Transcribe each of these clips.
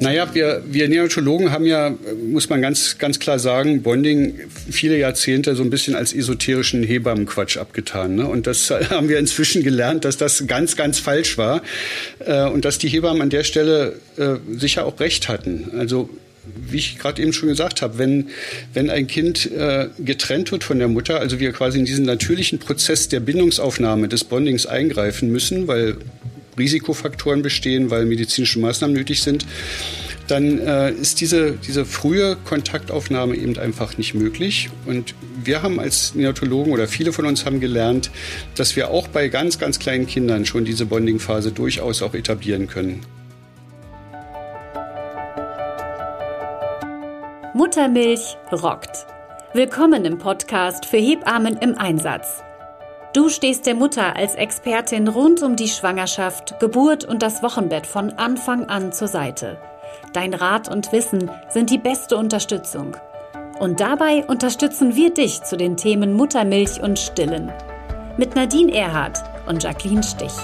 Naja, wir, wir Neonatologen haben ja, muss man ganz, ganz klar sagen, Bonding viele Jahrzehnte so ein bisschen als esoterischen Hebammenquatsch abgetan. Ne? Und das haben wir inzwischen gelernt, dass das ganz, ganz falsch war. Äh, und dass die Hebammen an der Stelle äh, sicher auch recht hatten. Also wie ich gerade eben schon gesagt habe, wenn, wenn ein Kind äh, getrennt wird von der Mutter, also wir quasi in diesen natürlichen Prozess der Bindungsaufnahme des Bondings eingreifen müssen, weil Risikofaktoren bestehen, weil medizinische Maßnahmen nötig sind, dann äh, ist diese, diese frühe Kontaktaufnahme eben einfach nicht möglich. Und wir haben als Neonatologen oder viele von uns haben gelernt, dass wir auch bei ganz, ganz kleinen Kindern schon diese Bonding-Phase durchaus auch etablieren können. Muttermilch rockt. Willkommen im Podcast für Hebammen im Einsatz. Du stehst der Mutter als Expertin rund um die Schwangerschaft, Geburt und das Wochenbett von Anfang an zur Seite. Dein Rat und Wissen sind die beste Unterstützung. Und dabei unterstützen wir dich zu den Themen Muttermilch und Stillen. Mit Nadine Erhardt und Jacqueline Stich.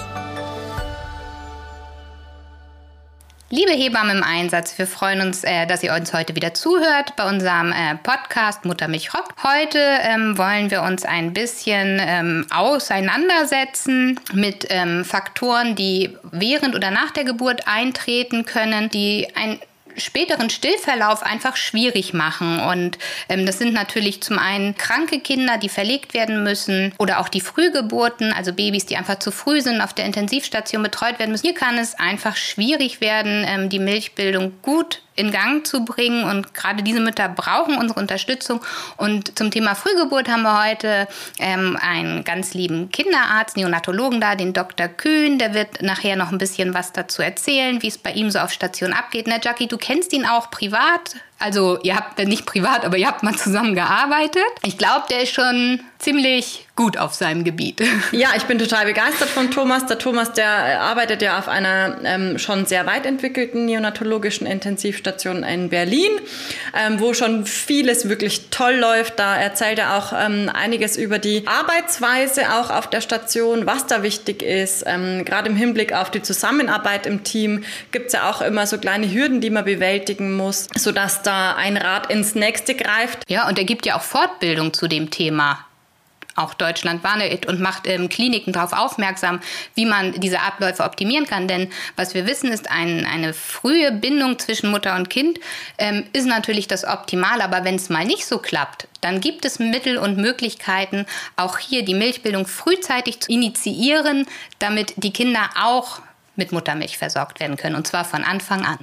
Liebe Hebammen im Einsatz, wir freuen uns, äh, dass ihr uns heute wieder zuhört bei unserem äh, Podcast Muttermilch Rock. Heute ähm, wollen wir uns ein bisschen ähm, auseinandersetzen mit ähm, Faktoren, die während oder nach der Geburt eintreten können, die ein späteren Stillverlauf einfach schwierig machen. Und ähm, das sind natürlich zum einen kranke Kinder, die verlegt werden müssen oder auch die Frühgeburten, also Babys, die einfach zu früh sind, auf der Intensivstation betreut werden müssen. Hier kann es einfach schwierig werden, ähm, die Milchbildung gut in Gang zu bringen. Und gerade diese Mütter brauchen unsere Unterstützung. Und zum Thema Frühgeburt haben wir heute ähm, einen ganz lieben Kinderarzt, Neonatologen da, den Dr. Kühn. Der wird nachher noch ein bisschen was dazu erzählen, wie es bei ihm so auf Station abgeht. Na, Jackie, du kennst ihn auch privat. Also ihr habt nicht privat, aber ihr habt mal zusammen gearbeitet. Ich glaube, der ist schon ziemlich gut auf seinem Gebiet. Ja, ich bin total begeistert von Thomas. Der Thomas, der äh, arbeitet ja auf einer ähm, schon sehr weit entwickelten neonatologischen Intensivstation in Berlin, ähm, wo schon vieles wirklich toll läuft. Da erzählt er auch ähm, einiges über die Arbeitsweise auch auf der Station, was da wichtig ist. Ähm, Gerade im Hinblick auf die Zusammenarbeit im Team gibt es ja auch immer so kleine Hürden, die man bewältigen muss, sodass da ein Rad ins nächste greift. Ja, und er gibt ja auch Fortbildung zu dem Thema auch deutschlandweit und macht ähm, Kliniken darauf aufmerksam, wie man diese Abläufe optimieren kann. Denn was wir wissen, ist ein, eine frühe Bindung zwischen Mutter und Kind ähm, ist natürlich das Optimale. Aber wenn es mal nicht so klappt, dann gibt es Mittel und Möglichkeiten, auch hier die Milchbildung frühzeitig zu initiieren, damit die Kinder auch mit Muttermilch versorgt werden können. Und zwar von Anfang an.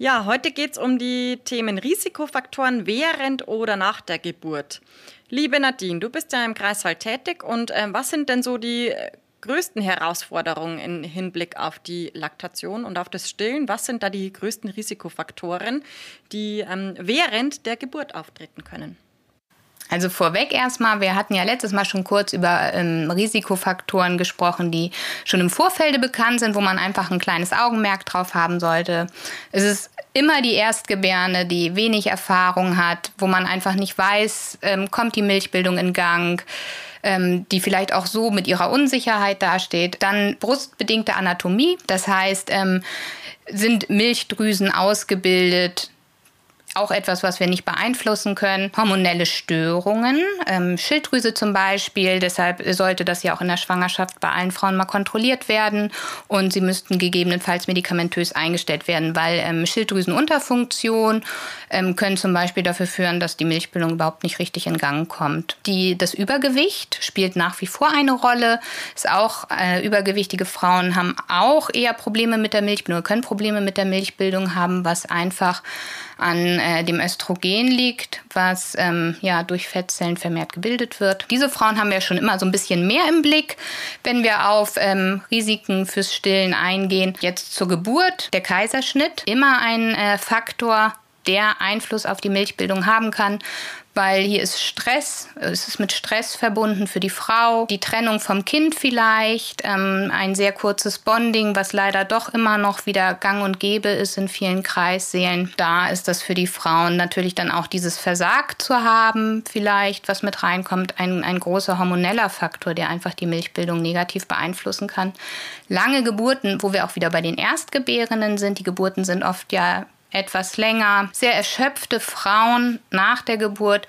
Ja, heute geht es um die Themen Risikofaktoren während oder nach der Geburt. Liebe Nadine, du bist ja im Kreissaal tätig und äh, was sind denn so die äh, größten Herausforderungen im Hinblick auf die Laktation und auf das Stillen? Was sind da die größten Risikofaktoren, die ähm, während der Geburt auftreten können? Also vorweg erstmal, wir hatten ja letztes Mal schon kurz über ähm, Risikofaktoren gesprochen, die schon im Vorfelde bekannt sind, wo man einfach ein kleines Augenmerk drauf haben sollte. Es ist immer die Erstgebärende, die wenig Erfahrung hat, wo man einfach nicht weiß, ähm, kommt die Milchbildung in Gang, ähm, die vielleicht auch so mit ihrer Unsicherheit dasteht. Dann brustbedingte Anatomie, das heißt, ähm, sind Milchdrüsen ausgebildet, auch etwas, was wir nicht beeinflussen können. Hormonelle Störungen, ähm, Schilddrüse zum Beispiel. Deshalb sollte das ja auch in der Schwangerschaft bei allen Frauen mal kontrolliert werden. Und sie müssten gegebenenfalls medikamentös eingestellt werden, weil ähm, Schilddrüsenunterfunktion ähm, können zum Beispiel dafür führen, dass die Milchbildung überhaupt nicht richtig in Gang kommt. Die, das Übergewicht spielt nach wie vor eine Rolle. Ist auch äh, übergewichtige Frauen haben auch eher Probleme mit der Milchbildung, können Probleme mit der Milchbildung haben, was einfach an äh, dem Östrogen liegt, was ähm, ja durch Fettzellen vermehrt gebildet wird. Diese Frauen haben wir schon immer so ein bisschen mehr im Blick, wenn wir auf ähm, Risiken fürs Stillen eingehen. Jetzt zur Geburt, der Kaiserschnitt, immer ein äh, Faktor, der Einfluss auf die Milchbildung haben kann weil hier ist Stress, es ist mit Stress verbunden für die Frau, die Trennung vom Kind vielleicht, ähm, ein sehr kurzes Bonding, was leider doch immer noch wieder gang und gäbe ist in vielen Kreissälen. Da ist das für die Frauen natürlich dann auch dieses Versagt zu haben, vielleicht, was mit reinkommt, ein, ein großer hormoneller Faktor, der einfach die Milchbildung negativ beeinflussen kann. Lange Geburten, wo wir auch wieder bei den Erstgebärenden sind, die Geburten sind oft ja etwas länger, sehr erschöpfte Frauen nach der Geburt,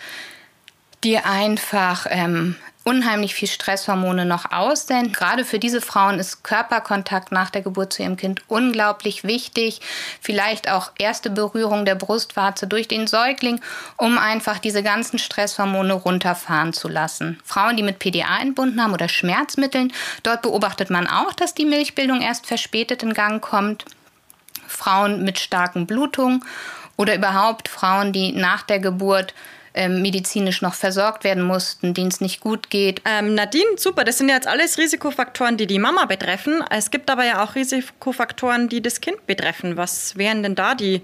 die einfach ähm, unheimlich viel Stresshormone noch aussenden. Gerade für diese Frauen ist Körperkontakt nach der Geburt zu ihrem Kind unglaublich wichtig. Vielleicht auch erste Berührung der Brustwarze durch den Säugling, um einfach diese ganzen Stresshormone runterfahren zu lassen. Frauen, die mit PDA entbunden haben oder Schmerzmitteln, dort beobachtet man auch, dass die Milchbildung erst verspätet in Gang kommt. Frauen mit starken Blutungen oder überhaupt Frauen, die nach der Geburt ähm, medizinisch noch versorgt werden mussten, denen es nicht gut geht. Ähm, Nadine, super, das sind ja jetzt alles Risikofaktoren, die die Mama betreffen. Es gibt aber ja auch Risikofaktoren, die das Kind betreffen. Was wären denn da die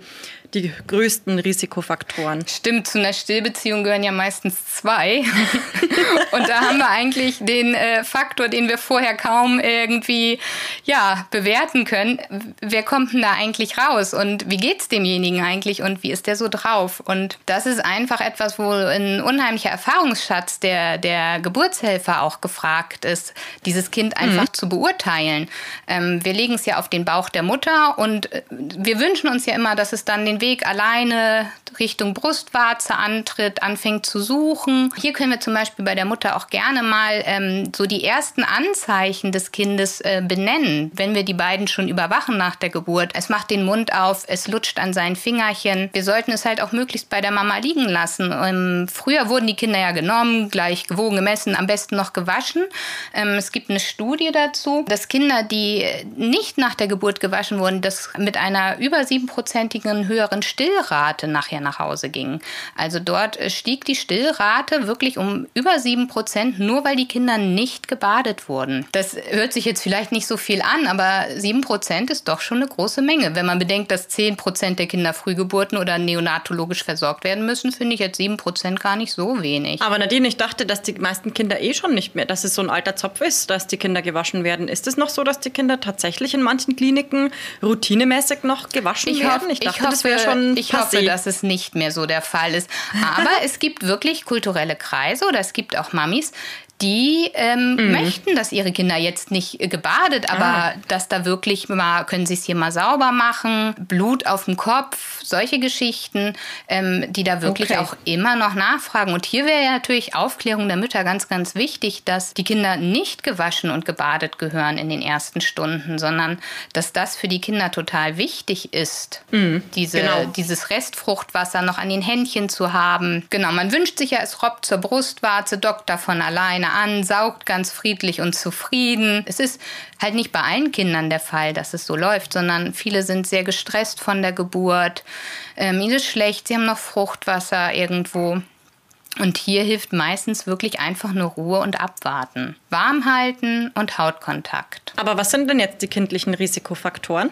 die größten Risikofaktoren. Stimmt, zu einer Stillbeziehung gehören ja meistens zwei. und da haben wir eigentlich den äh, Faktor, den wir vorher kaum irgendwie ja, bewerten können. Wer kommt denn da eigentlich raus und wie geht es demjenigen eigentlich und wie ist der so drauf? Und das ist einfach etwas, wo ein unheimlicher Erfahrungsschatz der, der Geburtshelfer auch gefragt ist, dieses Kind einfach mhm. zu beurteilen. Ähm, wir legen es ja auf den Bauch der Mutter und äh, wir wünschen uns ja immer, dass es dann den Weg Weg alleine Richtung Brustwarze antritt, anfängt zu suchen. Hier können wir zum Beispiel bei der Mutter auch gerne mal ähm, so die ersten Anzeichen des Kindes äh, benennen, wenn wir die beiden schon überwachen nach der Geburt. Es macht den Mund auf, es lutscht an seinen Fingerchen. Wir sollten es halt auch möglichst bei der Mama liegen lassen. Ähm, früher wurden die Kinder ja genommen, gleich gewogen, gemessen, am besten noch gewaschen. Ähm, es gibt eine Studie dazu, dass Kinder, die nicht nach der Geburt gewaschen wurden, das mit einer über siebenprozentigen höheren höheren Stillrate nachher nach Hause gingen. Also dort äh, stieg die Stillrate wirklich um über sieben Prozent, nur weil die Kinder nicht gebadet wurden. Das hört sich jetzt vielleicht nicht so viel an, aber sieben Prozent ist doch schon eine große Menge. Wenn man bedenkt, dass zehn Prozent der Kinder Frühgeburten oder neonatologisch versorgt werden müssen, finde ich jetzt sieben Prozent gar nicht so wenig. Aber Nadine, ich dachte, dass die meisten Kinder eh schon nicht mehr, dass es so ein alter Zopf ist, dass die Kinder gewaschen werden. Ist es noch so, dass die Kinder tatsächlich in manchen Kliniken routinemäßig noch gewaschen ich werden? ich dachte, ich hoffe, das wäre schon. Ich hoffe, dass es nicht mehr so der Fall ist. Aber es gibt wirklich kulturelle Kreise oder es gibt auch Mamis, die ähm, mhm. möchten, dass ihre Kinder jetzt nicht äh, gebadet, aber ah. dass da wirklich mal, können sie es hier mal sauber machen, Blut auf dem Kopf, solche Geschichten, ähm, die da wirklich okay. auch immer noch nachfragen. Und hier wäre ja natürlich Aufklärung der Mütter ganz, ganz wichtig, dass die Kinder nicht gewaschen und gebadet gehören in den ersten Stunden, sondern dass das für die Kinder total wichtig ist, mhm. diese, genau. dieses Restfruchtwasser noch an den Händchen zu haben. Genau, man wünscht sich ja, es robbt zur Brustwarze, dockt davon alleine alleine an, saugt ganz friedlich und zufrieden. Es ist halt nicht bei allen Kindern der Fall, dass es so läuft, sondern viele sind sehr gestresst von der Geburt. Ähm, ihnen ist schlecht, sie haben noch Fruchtwasser irgendwo. Und hier hilft meistens wirklich einfach nur Ruhe und Abwarten. Warm halten und Hautkontakt. Aber was sind denn jetzt die kindlichen Risikofaktoren?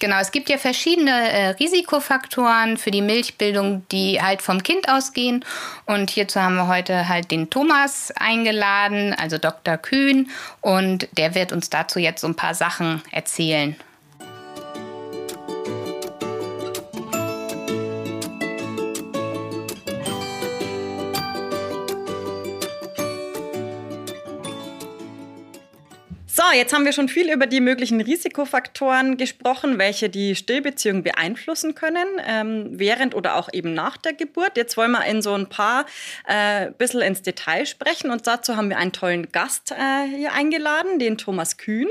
Genau, es gibt ja verschiedene äh, Risikofaktoren für die Milchbildung, die halt vom Kind ausgehen. Und hierzu haben wir heute halt den Thomas eingeladen, also Dr. Kühn. Und der wird uns dazu jetzt so ein paar Sachen erzählen. Jetzt haben wir schon viel über die möglichen Risikofaktoren gesprochen, welche die Stillbeziehung beeinflussen können, ähm, während oder auch eben nach der Geburt. Jetzt wollen wir in so ein paar äh, bisschen ins Detail sprechen und dazu haben wir einen tollen Gast äh, hier eingeladen, den Thomas Kühn.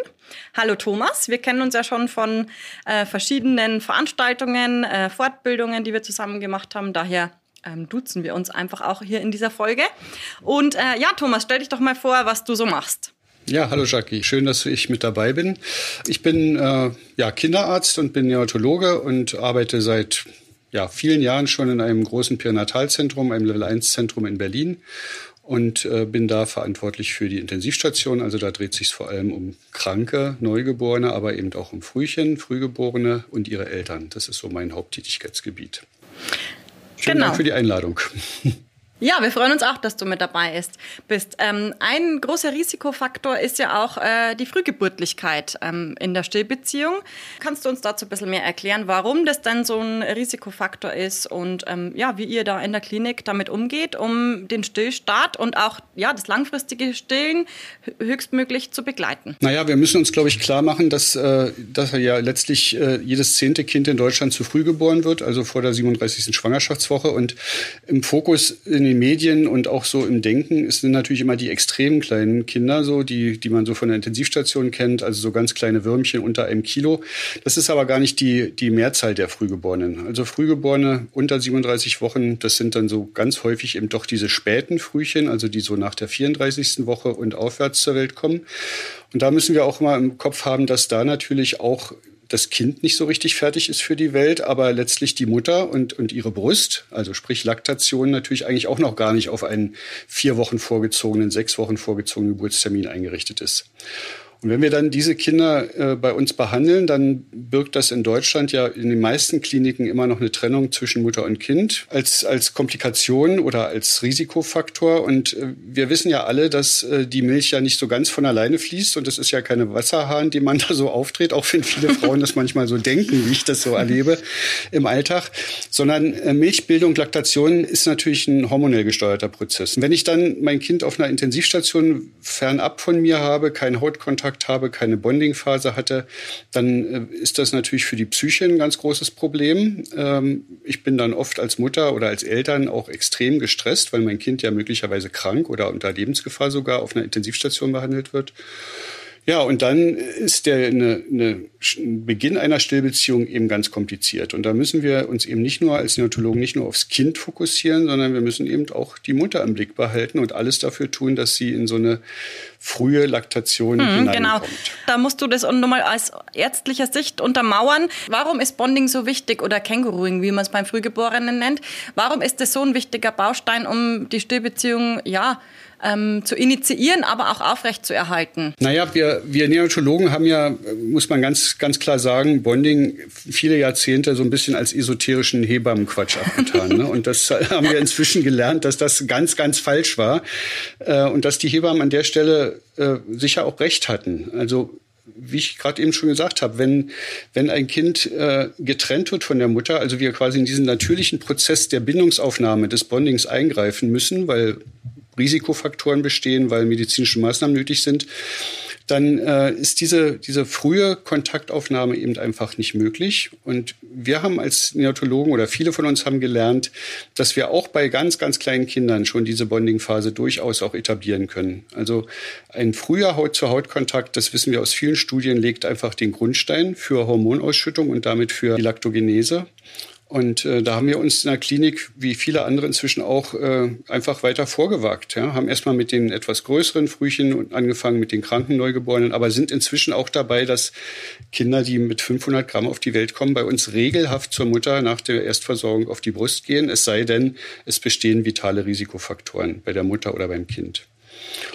Hallo Thomas, wir kennen uns ja schon von äh, verschiedenen Veranstaltungen, äh, Fortbildungen, die wir zusammen gemacht haben. Daher ähm, duzen wir uns einfach auch hier in dieser Folge. Und äh, ja, Thomas, stell dich doch mal vor, was du so machst. Ja, hallo Jackie. Schön, dass ich mit dabei bin. Ich bin äh, ja, Kinderarzt und bin Neonatologe und arbeite seit ja, vielen Jahren schon in einem großen Perinatalzentrum, einem Level-1-Zentrum in Berlin und äh, bin da verantwortlich für die Intensivstation. Also da dreht sich vor allem um kranke Neugeborene, aber eben auch um Frühchen, Frühgeborene und ihre Eltern. Das ist so mein Haupttätigkeitsgebiet. Schönen genau. Dank für die Einladung. Ja, wir freuen uns auch, dass du mit dabei ist, bist. Ähm, ein großer Risikofaktor ist ja auch äh, die Frühgeburtlichkeit ähm, in der Stillbeziehung. Kannst du uns dazu ein bisschen mehr erklären, warum das denn so ein Risikofaktor ist und ähm, ja, wie ihr da in der Klinik damit umgeht, um den Stillstart und auch ja, das langfristige Stillen höchstmöglich zu begleiten? Naja, wir müssen uns, glaube ich, klar machen, dass, äh, dass ja letztlich äh, jedes zehnte Kind in Deutschland zu früh geboren wird, also vor der 37. Schwangerschaftswoche. Und im Fokus in den Medien und auch so im Denken sind natürlich immer die extrem kleinen Kinder, so die, die man so von der Intensivstation kennt, also so ganz kleine Würmchen unter einem Kilo. Das ist aber gar nicht die, die Mehrzahl der Frühgeborenen. Also Frühgeborene unter 37 Wochen, das sind dann so ganz häufig eben doch diese späten Frühchen, also die so nach der 34. Woche und aufwärts zur Welt kommen. Und da müssen wir auch mal im Kopf haben, dass da natürlich auch das Kind nicht so richtig fertig ist für die Welt, aber letztlich die Mutter und, und ihre Brust, also sprich Laktation, natürlich eigentlich auch noch gar nicht auf einen vier Wochen vorgezogenen, sechs Wochen vorgezogenen Geburtstermin eingerichtet ist. Und wenn wir dann diese Kinder äh, bei uns behandeln, dann birgt das in Deutschland ja in den meisten Kliniken immer noch eine Trennung zwischen Mutter und Kind als, als Komplikation oder als Risikofaktor. Und äh, wir wissen ja alle, dass äh, die Milch ja nicht so ganz von alleine fließt. Und es ist ja keine Wasserhahn, die man da so auftritt, auch wenn viele Frauen das manchmal so denken, wie ich das so erlebe im Alltag. Sondern äh, Milchbildung, Laktation ist natürlich ein hormonell gesteuerter Prozess. Und wenn ich dann mein Kind auf einer Intensivstation fernab von mir habe, keinen Hautkontakt, Kontakt habe, keine Bonding-Phase hatte, dann äh, ist das natürlich für die Psyche ein ganz großes Problem. Ähm, ich bin dann oft als Mutter oder als Eltern auch extrem gestresst, weil mein Kind ja möglicherweise krank oder unter Lebensgefahr sogar auf einer Intensivstation behandelt wird. Ja, und dann ist der eine, eine Beginn einer Stillbeziehung eben ganz kompliziert. Und da müssen wir uns eben nicht nur als Neonatologen nicht nur aufs Kind fokussieren, sondern wir müssen eben auch die Mutter im Blick behalten und alles dafür tun, dass sie in so eine frühe Laktation hm, hineinkommt. Genau, da musst du das nochmal aus ärztlicher Sicht untermauern. Warum ist Bonding so wichtig oder Kängurooing, wie man es beim Frühgeborenen nennt? Warum ist das so ein wichtiger Baustein, um die Stillbeziehung, ja, ähm, zu initiieren, aber auch aufrecht zu erhalten? Naja, wir, wir Neonatologen haben ja, muss man ganz, ganz klar sagen, Bonding viele Jahrzehnte so ein bisschen als esoterischen Hebammenquatsch abgetan. ne? Und das haben wir inzwischen gelernt, dass das ganz, ganz falsch war äh, und dass die Hebammen an der Stelle äh, sicher auch recht hatten. Also wie ich gerade eben schon gesagt habe, wenn, wenn ein Kind äh, getrennt wird von der Mutter, also wir quasi in diesen natürlichen Prozess der Bindungsaufnahme des Bondings eingreifen müssen, weil Risikofaktoren bestehen, weil medizinische Maßnahmen nötig sind, dann äh, ist diese, diese frühe Kontaktaufnahme eben einfach nicht möglich. Und wir haben als Neonatologen oder viele von uns haben gelernt, dass wir auch bei ganz, ganz kleinen Kindern schon diese Bonding-Phase durchaus auch etablieren können. Also ein früher Haut-zu-Haut-Kontakt, das wissen wir aus vielen Studien, legt einfach den Grundstein für Hormonausschüttung und damit für die Laktogenese. Und äh, da haben wir uns in der Klinik, wie viele andere inzwischen auch, äh, einfach weiter vorgewagt. Ja? Haben erstmal mit den etwas größeren Frühchen angefangen, mit den kranken Neugeborenen, aber sind inzwischen auch dabei, dass Kinder, die mit 500 Gramm auf die Welt kommen, bei uns regelhaft zur Mutter nach der Erstversorgung auf die Brust gehen, es sei denn, es bestehen vitale Risikofaktoren bei der Mutter oder beim Kind.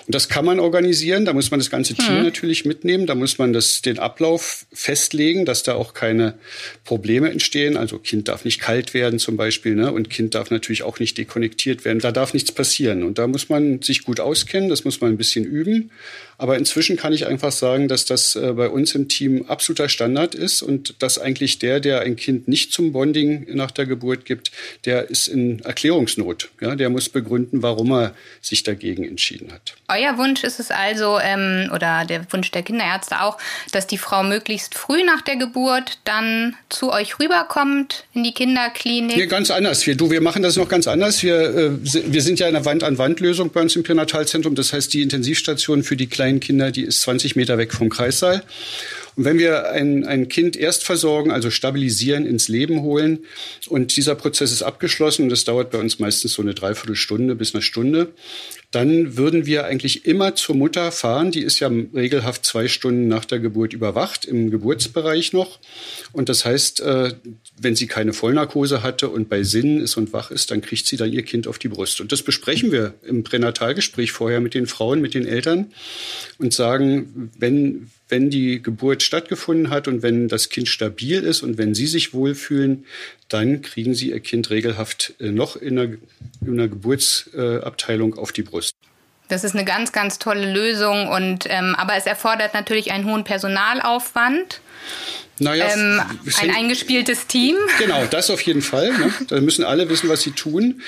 Und das kann man organisieren. Da muss man das ganze Team mhm. natürlich mitnehmen. Da muss man das, den Ablauf festlegen, dass da auch keine Probleme entstehen. Also Kind darf nicht kalt werden zum Beispiel. Ne? Und Kind darf natürlich auch nicht dekonnektiert werden. Da darf nichts passieren. Und da muss man sich gut auskennen. Das muss man ein bisschen üben. Aber inzwischen kann ich einfach sagen, dass das äh, bei uns im Team absoluter Standard ist und dass eigentlich der, der ein Kind nicht zum Bonding nach der Geburt gibt, der ist in Erklärungsnot. Ja, der muss begründen, warum er sich dagegen entschieden hat. Euer Wunsch ist es also, ähm, oder der Wunsch der Kinderärzte auch, dass die Frau möglichst früh nach der Geburt dann zu euch rüberkommt in die Kinderklinik? Nee, ganz anders. Wir, du, wir machen das noch ganz anders. Wir, äh, wir sind ja in der Wand-an-Wand-Lösung bei uns im Pränatalzentrum. Das heißt, die Intensivstation für die kleinen Kinder, die ist 20 Meter weg vom Kreissaal. Und wenn wir ein, ein Kind erst versorgen, also stabilisieren, ins Leben holen und dieser Prozess ist abgeschlossen und das dauert bei uns meistens so eine Dreiviertelstunde bis eine Stunde, dann würden wir eigentlich immer zur Mutter fahren. Die ist ja regelhaft zwei Stunden nach der Geburt überwacht, im Geburtsbereich noch. Und das heißt, äh, wenn sie keine Vollnarkose hatte und bei Sinnen ist und wach ist, dann kriegt sie dann ihr Kind auf die Brust. Und das besprechen wir im Pränatalgespräch vorher mit den Frauen, mit den Eltern und sagen, wenn, wenn die Geburt stattgefunden hat und wenn das Kind stabil ist und wenn sie sich wohlfühlen, dann kriegen sie ihr Kind regelhaft äh, noch in einer, in einer Geburtsabteilung auf die Brust. Das ist eine ganz, ganz tolle Lösung und ähm, aber es erfordert natürlich einen hohen Personalaufwand. Naja, ähm, ein eingespieltes Team. Genau, das auf jeden Fall. Ne? Da müssen alle wissen, was sie tun.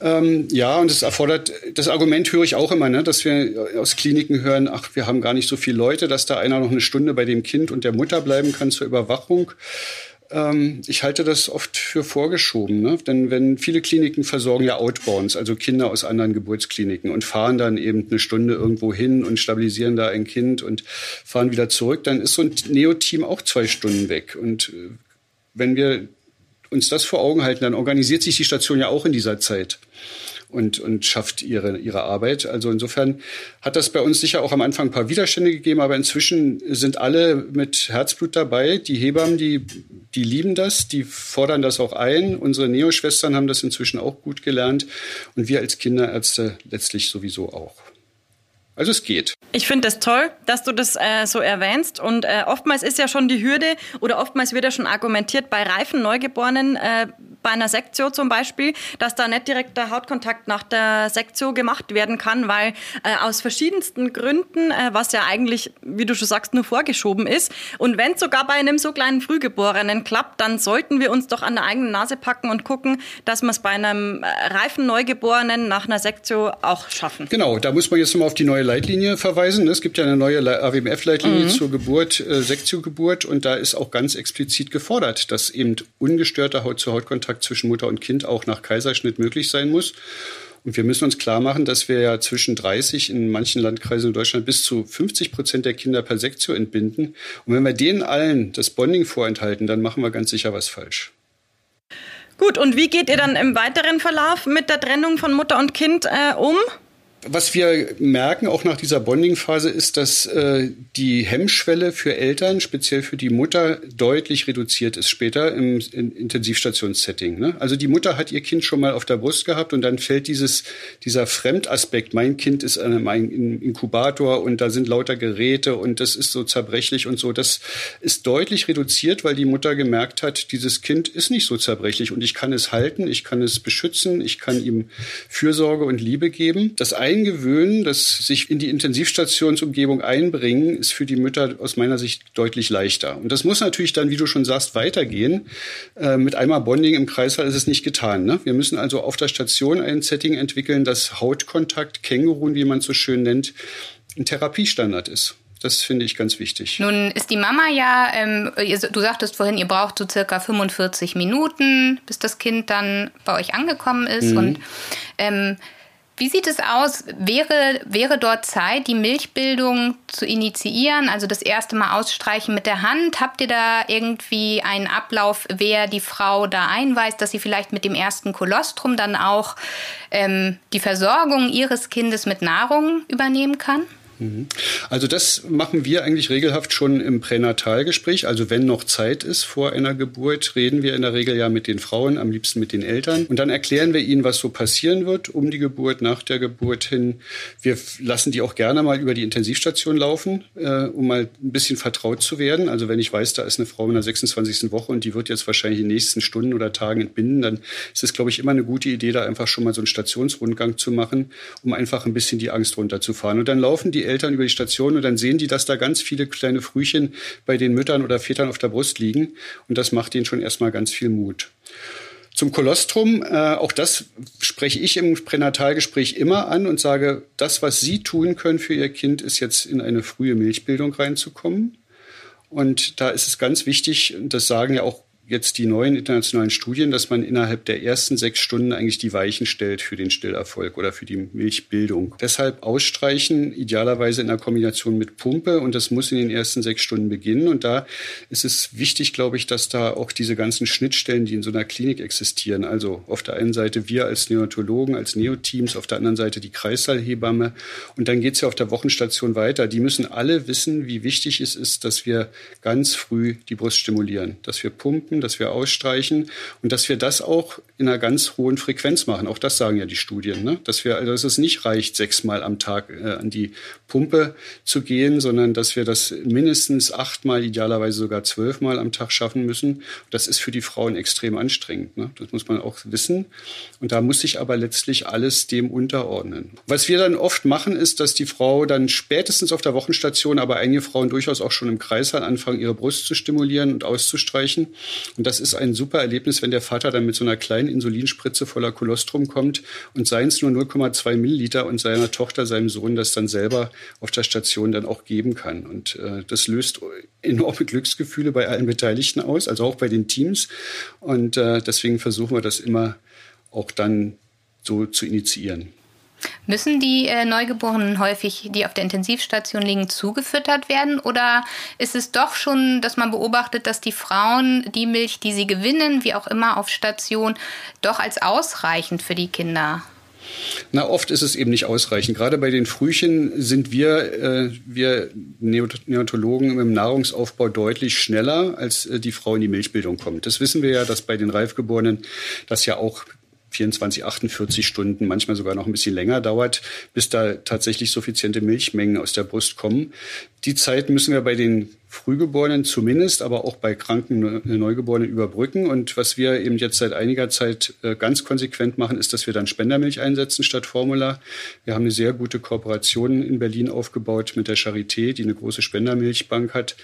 Ähm, ja, und es erfordert, das Argument höre ich auch immer, ne? dass wir aus Kliniken hören, ach, wir haben gar nicht so viele Leute, dass da einer noch eine Stunde bei dem Kind und der Mutter bleiben kann zur Überwachung. Ähm, ich halte das oft für vorgeschoben, ne? denn wenn viele Kliniken versorgen ja Outbounds, also Kinder aus anderen Geburtskliniken und fahren dann eben eine Stunde irgendwo hin und stabilisieren da ein Kind und fahren wieder zurück, dann ist so ein Neo-Team auch zwei Stunden weg. Und äh, wenn wir uns das vor Augen halten, dann organisiert sich die Station ja auch in dieser Zeit und, und schafft ihre, ihre Arbeit. Also insofern hat das bei uns sicher auch am Anfang ein paar Widerstände gegeben, aber inzwischen sind alle mit Herzblut dabei. Die Hebammen, die, die lieben das, die fordern das auch ein. Unsere Neoschwestern haben das inzwischen auch gut gelernt und wir als Kinderärzte letztlich sowieso auch. Also es geht. Ich finde das toll, dass du das äh, so erwähnst. Und äh, oftmals ist ja schon die Hürde oder oftmals wird ja schon argumentiert bei reifen Neugeborenen, äh, bei einer Sektio zum Beispiel, dass da nicht direkt der Hautkontakt nach der Sektio gemacht werden kann, weil äh, aus verschiedensten Gründen, äh, was ja eigentlich, wie du schon sagst, nur vorgeschoben ist. Und wenn es sogar bei einem so kleinen Frühgeborenen klappt, dann sollten wir uns doch an der eigenen Nase packen und gucken, dass wir es bei einem äh, reifen Neugeborenen nach einer Sektio auch schaffen. Genau, da muss man jetzt nochmal auf die neue Leitlinie verweisen. Es gibt ja eine neue AWMF-Leitlinie mhm. zur Geburt, äh, Sektio-Geburt und da ist auch ganz explizit gefordert, dass eben ungestörter Haut-zu-Haut-Kontakt Kontakt zwischen Mutter und Kind auch nach Kaiserschnitt möglich sein muss. Und wir müssen uns klar machen, dass wir ja zwischen 30 in manchen Landkreisen in Deutschland bis zu 50 Prozent der Kinder per Sektio entbinden. Und wenn wir denen allen das Bonding vorenthalten, dann machen wir ganz sicher was falsch. Gut, und wie geht ihr dann im weiteren Verlauf mit der Trennung von Mutter und Kind äh, um? Was wir merken, auch nach dieser Bonding-Phase, ist, dass äh, die Hemmschwelle für Eltern, speziell für die Mutter, deutlich reduziert ist später im, im Intensivstationssetting. Ne? Also die Mutter hat ihr Kind schon mal auf der Brust gehabt und dann fällt dieses, dieser Fremdaspekt, mein Kind ist in einem Inkubator und da sind lauter Geräte und das ist so zerbrechlich und so, das ist deutlich reduziert, weil die Mutter gemerkt hat, dieses Kind ist nicht so zerbrechlich und ich kann es halten, ich kann es beschützen, ich kann ihm Fürsorge und Liebe geben. Das Eingewöhnen, das sich in die Intensivstationsumgebung einbringen, ist für die Mütter aus meiner Sicht deutlich leichter. Und das muss natürlich dann, wie du schon sagst, weitergehen. Äh, mit einmal Bonding im Kreißsaal ist es nicht getan. Ne? Wir müssen also auf der Station ein Setting entwickeln, das Hautkontakt, Kängurun, wie man es so schön nennt, ein Therapiestandard ist. Das finde ich ganz wichtig. Nun ist die Mama ja, ähm, du sagtest vorhin, ihr braucht so circa 45 Minuten, bis das Kind dann bei euch angekommen ist. Mhm. Und ähm, wie sieht es aus? Wäre, wäre dort Zeit, die Milchbildung zu initiieren, also das erste Mal ausstreichen mit der Hand? Habt ihr da irgendwie einen Ablauf, wer die Frau da einweist, dass sie vielleicht mit dem ersten Kolostrum dann auch ähm, die Versorgung ihres Kindes mit Nahrung übernehmen kann? Mhm. Also das machen wir eigentlich regelhaft schon im Pränatalgespräch. Also wenn noch Zeit ist vor einer Geburt, reden wir in der Regel ja mit den Frauen, am liebsten mit den Eltern. Und dann erklären wir ihnen, was so passieren wird um die Geburt, nach der Geburt hin. Wir lassen die auch gerne mal über die Intensivstation laufen, äh, um mal ein bisschen vertraut zu werden. Also wenn ich weiß, da ist eine Frau in der 26. Woche und die wird jetzt wahrscheinlich in den nächsten Stunden oder Tagen entbinden, dann ist es, glaube ich, immer eine gute Idee, da einfach schon mal so einen Stationsrundgang zu machen, um einfach ein bisschen die Angst runterzufahren. Und dann laufen die Eltern über die Station und dann sehen die, dass da ganz viele kleine Frühchen bei den Müttern oder Vätern auf der Brust liegen. Und das macht ihnen schon erstmal ganz viel Mut. Zum Kolostrum, äh, auch das spreche ich im Pränatalgespräch immer an und sage, das, was Sie tun können für Ihr Kind, ist jetzt in eine frühe Milchbildung reinzukommen. Und da ist es ganz wichtig, das sagen ja auch jetzt die neuen internationalen Studien, dass man innerhalb der ersten sechs Stunden eigentlich die Weichen stellt für den Stillerfolg oder für die Milchbildung. Deshalb ausstreichen, idealerweise in der Kombination mit Pumpe und das muss in den ersten sechs Stunden beginnen. Und da ist es wichtig, glaube ich, dass da auch diese ganzen Schnittstellen, die in so einer Klinik existieren, also auf der einen Seite wir als Neonatologen, als Neoteams, auf der anderen Seite die Kreissaalhebamme und dann geht es ja auf der Wochenstation weiter. Die müssen alle wissen, wie wichtig es ist, dass wir ganz früh die Brust stimulieren, dass wir pumpen, dass wir ausstreichen und dass wir das auch in einer ganz hohen Frequenz machen. Auch das sagen ja die Studien, ne? dass wir, also dass es nicht reicht, sechsmal am Tag äh, an die Pumpe zu gehen, sondern dass wir das mindestens achtmal, idealerweise sogar zwölfmal am Tag schaffen müssen. Das ist für die Frauen extrem anstrengend. Ne? Das muss man auch wissen. Und da muss sich aber letztlich alles dem unterordnen. Was wir dann oft machen, ist, dass die Frau dann spätestens auf der Wochenstation, aber einige Frauen durchaus auch schon im Kreißsaal anfangen, ihre Brust zu stimulieren und auszustreichen. Und das ist ein super Erlebnis, wenn der Vater dann mit so einer kleinen Insulinspritze voller Kolostrum kommt und seins nur 0,2 Milliliter und seiner Tochter, seinem Sohn das dann selber auf der Station dann auch geben kann. Und äh, das löst enorme Glücksgefühle bei allen Beteiligten aus, also auch bei den Teams. Und äh, deswegen versuchen wir das immer auch dann so zu initiieren. Müssen die äh, Neugeborenen häufig, die auf der Intensivstation liegen, zugefüttert werden? Oder ist es doch schon, dass man beobachtet, dass die Frauen die Milch, die sie gewinnen, wie auch immer auf Station, doch als ausreichend für die Kinder na, oft ist es eben nicht ausreichend. Gerade bei den Frühchen sind wir, äh, wir Neonatologen im Nahrungsaufbau deutlich schneller, als äh, die Frau in die Milchbildung kommt. Das wissen wir ja, dass bei den Reifgeborenen das ja auch 24, 48 Stunden, manchmal sogar noch ein bisschen länger dauert, bis da tatsächlich suffiziente Milchmengen aus der Brust kommen. Die Zeit müssen wir bei den Frühgeborenen zumindest, aber auch bei kranken Neugeborenen überbrücken. Und was wir eben jetzt seit einiger Zeit äh, ganz konsequent machen, ist, dass wir dann Spendermilch einsetzen statt Formula. Wir haben eine sehr gute Kooperation in Berlin aufgebaut mit der Charité, die eine große Spendermilchbank hat.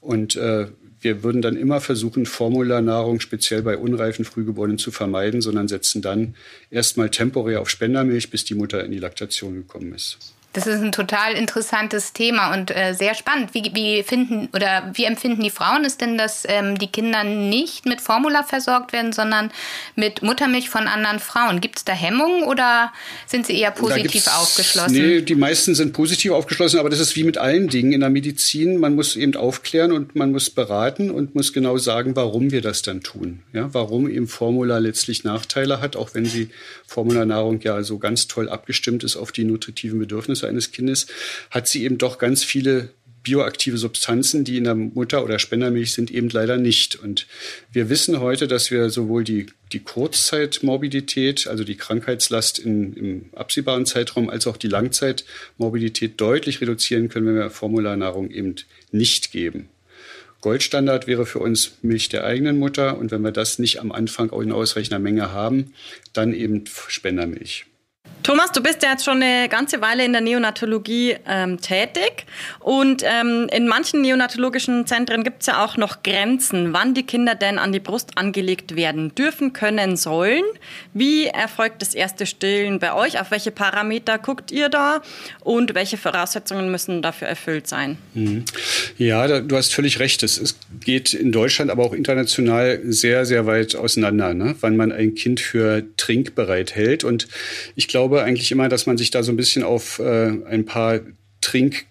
Und äh, wir würden dann immer versuchen, Formularnahrung speziell bei unreifen Frühgeborenen zu vermeiden, sondern setzen dann erstmal temporär auf Spendermilch, bis die Mutter in die Laktation gekommen ist. Das ist ein total interessantes Thema und äh, sehr spannend. Wie, wie, finden oder wie empfinden die Frauen es denn, dass ähm, die Kinder nicht mit Formula versorgt werden, sondern mit Muttermilch von anderen Frauen? Gibt es da Hemmungen oder sind sie eher positiv aufgeschlossen? Nee, die meisten sind positiv aufgeschlossen, aber das ist wie mit allen Dingen in der Medizin. Man muss eben aufklären und man muss beraten und muss genau sagen, warum wir das dann tun. Ja, warum eben Formula letztlich Nachteile hat, auch wenn sie Formularnahrung ja so ganz toll abgestimmt ist auf die nutritiven Bedürfnisse Bedürfnisse eines Kindes, hat sie eben doch ganz viele bioaktive Substanzen, die in der Mutter- oder Spendermilch sind, eben leider nicht. Und wir wissen heute, dass wir sowohl die, die Kurzzeitmorbidität, also die Krankheitslast in, im absehbaren Zeitraum, als auch die Langzeitmorbidität deutlich reduzieren können, wenn wir Formularnahrung eben nicht geben. Goldstandard wäre für uns Milch der eigenen Mutter und wenn wir das nicht am Anfang auch in ausreichender Menge haben, dann eben Spendermilch. Thomas, du bist ja jetzt schon eine ganze Weile in der Neonatologie ähm, tätig und ähm, in manchen neonatologischen Zentren gibt es ja auch noch Grenzen, wann die Kinder denn an die Brust angelegt werden dürfen, können, sollen. Wie erfolgt das erste Stillen bei euch? Auf welche Parameter guckt ihr da und welche Voraussetzungen müssen dafür erfüllt sein? Mhm. Ja, da, du hast völlig recht. Es, es, geht in Deutschland, aber auch international sehr, sehr weit auseinander, ne? wann man ein Kind für trinkbereit hält. Und ich glaube, glaube eigentlich immer, dass man sich da so ein bisschen auf äh, ein paar Trink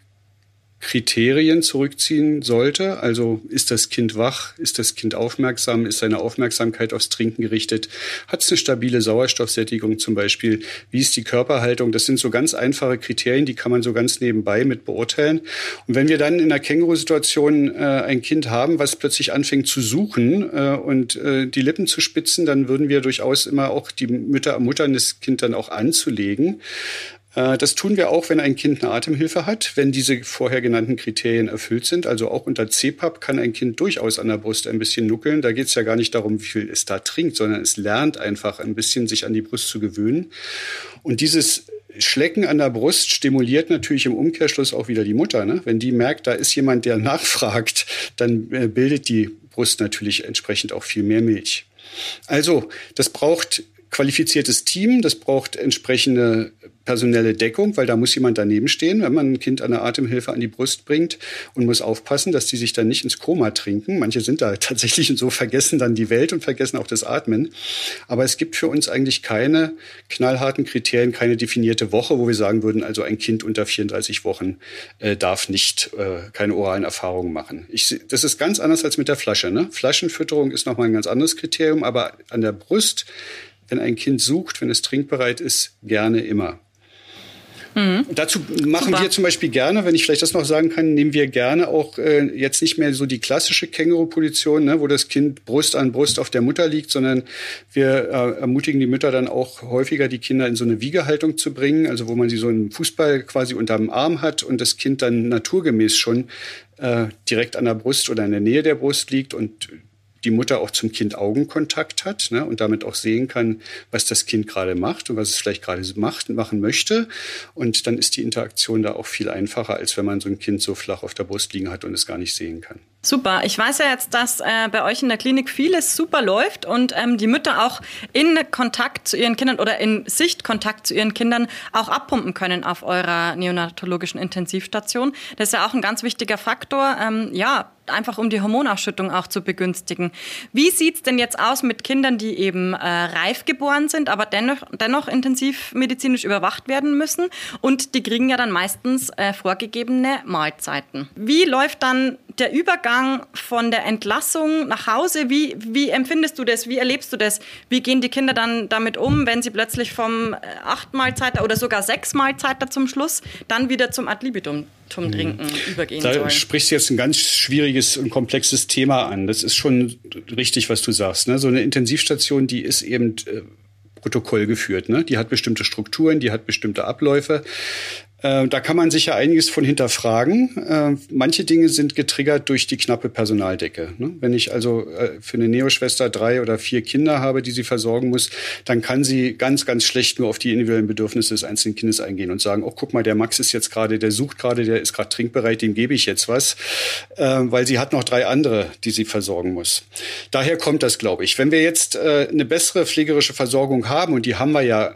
Kriterien zurückziehen sollte. Also ist das Kind wach, ist das Kind aufmerksam, ist seine Aufmerksamkeit aufs Trinken gerichtet, hat es eine stabile Sauerstoffsättigung zum Beispiel, wie ist die Körperhaltung. Das sind so ganz einfache Kriterien, die kann man so ganz nebenbei mit beurteilen. Und wenn wir dann in einer Känguru-Situation äh, ein Kind haben, was plötzlich anfängt zu suchen äh, und äh, die Lippen zu spitzen, dann würden wir durchaus immer auch die Mütter ermuttern, das Kind dann auch anzulegen. Äh, das tun wir auch, wenn ein Kind eine Atemhilfe hat, wenn diese vorher genannten Kriterien erfüllt sind. Also auch unter CPAP kann ein Kind durchaus an der Brust ein bisschen nuckeln. Da geht es ja gar nicht darum, wie viel es da trinkt, sondern es lernt einfach ein bisschen, sich an die Brust zu gewöhnen. Und dieses Schlecken an der Brust stimuliert natürlich im Umkehrschluss auch wieder die Mutter. Ne? Wenn die merkt, da ist jemand, der nachfragt, dann äh, bildet die Brust natürlich entsprechend auch viel mehr Milch. Also, das braucht qualifiziertes Team, das braucht entsprechende personelle Deckung, weil da muss jemand daneben stehen, wenn man ein Kind eine Atemhilfe an die Brust bringt und muss aufpassen, dass die sich dann nicht ins Koma trinken. Manche sind da tatsächlich und so vergessen dann die Welt und vergessen auch das Atmen. Aber es gibt für uns eigentlich keine knallharten Kriterien, keine definierte Woche, wo wir sagen würden, also ein Kind unter 34 Wochen äh, darf nicht äh, keine oralen Erfahrungen machen. Ich, das ist ganz anders als mit der Flasche. Ne? Flaschenfütterung ist nochmal ein ganz anderes Kriterium, aber an der Brust wenn ein Kind sucht, wenn es trinkbereit ist, gerne immer. Mhm. Dazu machen Super. wir zum Beispiel gerne, wenn ich vielleicht das noch sagen kann, nehmen wir gerne auch äh, jetzt nicht mehr so die klassische Känguru-Position, ne, wo das Kind Brust an Brust auf der Mutter liegt, sondern wir äh, ermutigen die Mütter dann auch häufiger, die Kinder in so eine Wiegehaltung zu bringen, also wo man sie so einen Fußball quasi unterm Arm hat und das Kind dann naturgemäß schon äh, direkt an der Brust oder in der Nähe der Brust liegt und die Mutter auch zum Kind Augenkontakt hat ne, und damit auch sehen kann, was das Kind gerade macht und was es vielleicht gerade macht, machen möchte. Und dann ist die Interaktion da auch viel einfacher, als wenn man so ein Kind so flach auf der Brust liegen hat und es gar nicht sehen kann. Super. Ich weiß ja jetzt, dass äh, bei euch in der Klinik vieles super läuft und ähm, die Mütter auch in Kontakt zu ihren Kindern oder in Sichtkontakt zu ihren Kindern auch abpumpen können auf eurer neonatologischen Intensivstation. Das ist ja auch ein ganz wichtiger Faktor. Ähm, ja, einfach um die Hormonausschüttung auch zu begünstigen. Wie sieht's denn jetzt aus mit Kindern, die eben äh, reif geboren sind, aber dennoch, dennoch intensiv medizinisch überwacht werden müssen? Und die kriegen ja dann meistens äh, vorgegebene Mahlzeiten. Wie läuft dann der Übergang von der Entlassung nach Hause? Wie, wie empfindest du das? Wie erlebst du das? Wie gehen die Kinder dann damit um, wenn sie plötzlich vom äh, acht Mahlzeiter oder sogar sechs Mahlzeiter zum Schluss dann wieder zum Adlibitum zum Trinken mhm. übergehen da sollen. Da sprichst du jetzt ein ganz schwieriges und komplexes Thema an. Das ist schon richtig, was du sagst. Ne? So eine Intensivstation, die ist eben äh, Protokoll geführt. Ne? Die hat bestimmte Strukturen, die hat bestimmte Abläufe. Äh, da kann man sich ja einiges von hinterfragen. Äh, manche Dinge sind getriggert durch die knappe Personaldecke. Ne? Wenn ich also äh, für eine Neoschwester drei oder vier Kinder habe, die sie versorgen muss, dann kann sie ganz, ganz schlecht nur auf die individuellen Bedürfnisse des einzelnen Kindes eingehen und sagen, oh, guck mal, der Max ist jetzt gerade, der sucht gerade, der ist gerade trinkbereit, dem gebe ich jetzt was, weil sie hat noch drei andere, die sie versorgen muss. Daher kommt das, glaube ich. Wenn wir jetzt eine bessere pflegerische Versorgung haben, und die haben wir ja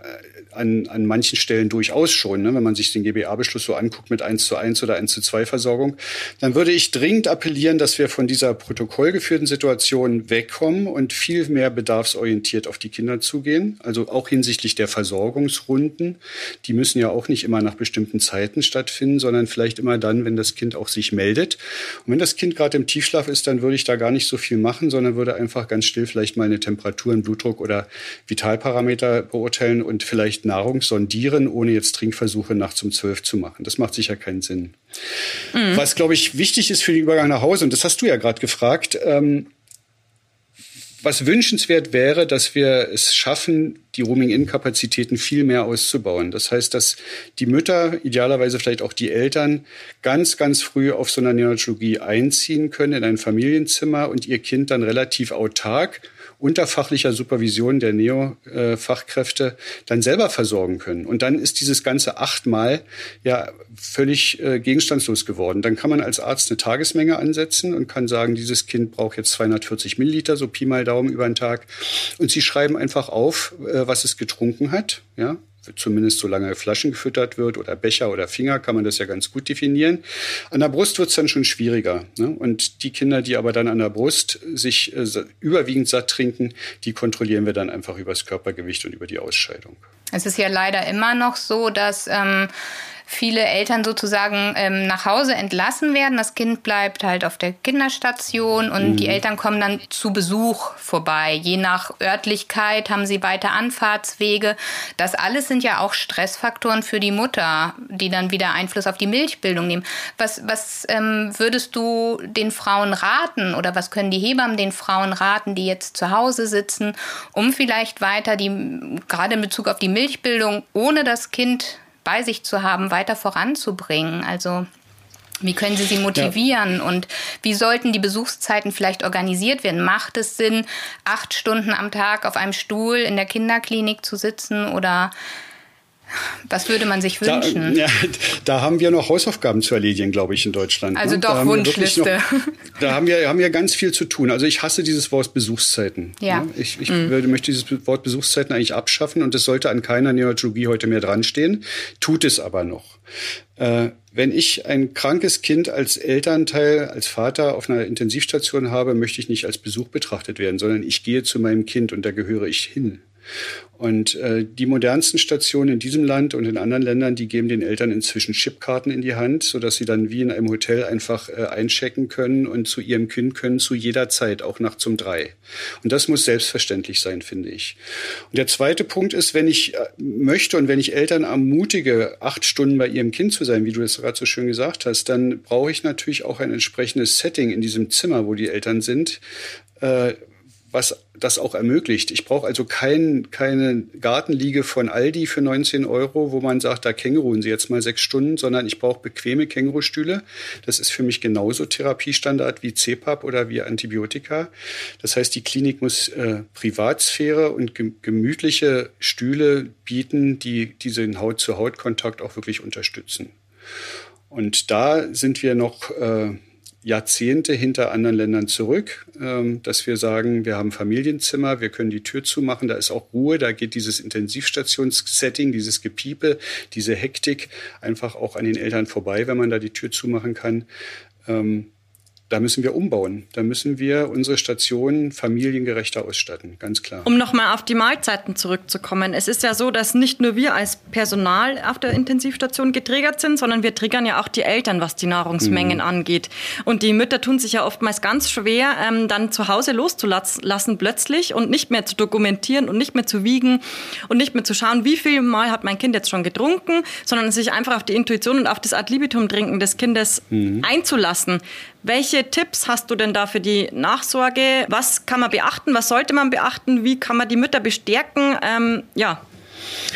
an, an manchen Stellen durchaus schon, ne, wenn man sich den GBA-Beschluss so anguckt mit 1 zu 1 oder 1 zu 2 Versorgung, dann würde ich dringend appellieren, dass wir von dieser protokollgeführten Situation wegkommen und viel mehr bedarfsorientiert auf die Kinder zugehen. Also auch hinsichtlich der Versorgungsrunden. Die müssen ja auch nicht immer nach bestimmten Zeiten stattfinden, sondern vielleicht immer dann, wenn das Kind auch sich meldet. Und wenn das Kind gerade im Tiefschlaf ist, dann würde ich da gar nicht so viel machen, sondern würde einfach ganz still vielleicht mal eine Temperatur, einen Blutdruck oder Vitalparameter beurteilen und vielleicht nicht Nahrung sondieren, ohne jetzt Trinkversuche nachts um zwölf zu machen. Das macht sicher keinen Sinn. Mhm. Was, glaube ich, wichtig ist für den Übergang nach Hause, und das hast du ja gerade gefragt, ähm, was wünschenswert wäre, dass wir es schaffen, die Rooming-In-Kapazitäten viel mehr auszubauen. Das heißt, dass die Mütter, idealerweise vielleicht auch die Eltern, ganz, ganz früh auf so einer Neonatologie einziehen können in ein Familienzimmer und ihr Kind dann relativ autark unter fachlicher Supervision der Neo-Fachkräfte dann selber versorgen können. Und dann ist dieses ganze achtmal ja völlig äh, gegenstandslos geworden. Dann kann man als Arzt eine Tagesmenge ansetzen und kann sagen, dieses Kind braucht jetzt 240 Milliliter, so Pi mal Daumen über den Tag. Und sie schreiben einfach auf, äh, was es getrunken hat. Ja, zumindest solange Flaschen gefüttert wird oder Becher oder Finger, kann man das ja ganz gut definieren. An der Brust wird es dann schon schwieriger. Ne? Und die Kinder, die aber dann an der Brust sich äh, überwiegend satt trinken, die kontrollieren wir dann einfach über das Körpergewicht und über die Ausscheidung. Es ist ja leider immer noch so, dass ähm, viele Eltern sozusagen ähm, nach Hause entlassen werden. Das Kind bleibt halt auf der Kinderstation und mhm. die Eltern kommen dann zu Besuch vorbei. Je nach Örtlichkeit haben sie weiter Anfahrtswege. Das alles sind ja auch Stressfaktoren für die Mutter, die dann wieder Einfluss auf die Milchbildung nehmen. Was, was ähm, würdest du den Frauen raten oder was können die Hebammen den Frauen raten, die jetzt zu Hause sitzen, um vielleicht weiter die, gerade in Bezug auf die Milchbildung, ohne das Kind bei sich zu haben, weiter voranzubringen? Also wie können Sie sie motivieren ja. und wie sollten die Besuchszeiten vielleicht organisiert werden? Macht es Sinn, acht Stunden am Tag auf einem Stuhl in der Kinderklinik zu sitzen oder Was würde man sich wünschen? Da, ja, da haben wir noch Hausaufgaben zu erledigen, glaube ich, in Deutschland. Also ne? doch Wunschliste. Noch, da haben wir, haben wir ganz viel zu tun. Also ich hasse dieses Wort Besuchszeiten. Ja. Ne? Ich, ich mhm. würde, möchte dieses Wort Besuchszeiten eigentlich abschaffen und es sollte an keiner Neurologie heute mehr dran stehen. Tut es aber noch. Äh, wenn ich ein krankes Kind als Elternteil, als Vater auf einer Intensivstation habe, möchte ich nicht als Besuch betrachtet werden, sondern ich gehe zu meinem Kind und da gehöre ich hin. Und äh, die modernsten Stationen in diesem Land und in anderen Ländern, die geben den Eltern inzwischen Chipkarten in die Hand, sodass sie dann wie in einem Hotel einfach äh, einchecken können und zu ihrem Kind können zu jeder Zeit, auch nachts um drei. Und das muss selbstverständlich sein, finde ich. Und der zweite Punkt ist, wenn ich äh, möchte und wenn ich Eltern ermutige, acht Stunden bei ihrem Kind zu sein, wie du das gerade so schön gesagt hast, dann brauche ich natürlich auch ein entsprechendes Setting in diesem Zimmer, wo die Eltern sind, äh, was das auch ermöglicht. Ich brauche also kein, keine Gartenliege von Aldi für 19 Euro, wo man sagt, da känguruen Sie jetzt mal sechs Stunden, sondern ich brauche bequeme Kängurustühle. Das ist für mich genauso Therapiestandard wie CPAP oder wie Antibiotika. Das heißt, die Klinik muss äh, Privatsphäre und gemütliche Stühle bieten, die diesen Haut-zu-Haut-Kontakt auch wirklich unterstützen. Und da sind wir noch äh, Jahrzehnte hinter anderen Ländern zurück, ähm, dass wir sagen, wir haben Familienzimmer, wir können die Tür zumachen, da ist auch Ruhe, da geht dieses Intensivstationssetting, dieses Gepiepe, diese Hektik einfach auch an den Eltern vorbei, wenn man da die Tür zumachen kann. Da müssen wir umbauen. Da müssen wir unsere Stationen familiengerechter ausstatten, ganz klar. Um nochmal auf die Mahlzeiten zurückzukommen. Es ist ja so, dass nicht nur wir als Personal auf der Intensivstation getriggert sind, sondern wir triggern ja auch die Eltern, was die Nahrungsmengen mhm. angeht. Und die Mütter tun sich ja oftmals ganz schwer, ähm, dann zu Hause loszulassen plötzlich und nicht mehr zu dokumentieren und nicht mehr zu wiegen und nicht mehr zu schauen, wie viel Mal hat mein Kind jetzt schon getrunken, sondern sich einfach auf die Intuition und auf das Ad libitum trinken des Kindes mhm. einzulassen. Welche Tipps hast du denn da für die Nachsorge? Was kann man beachten? Was sollte man beachten? Wie kann man die Mütter bestärken? Ähm, ja.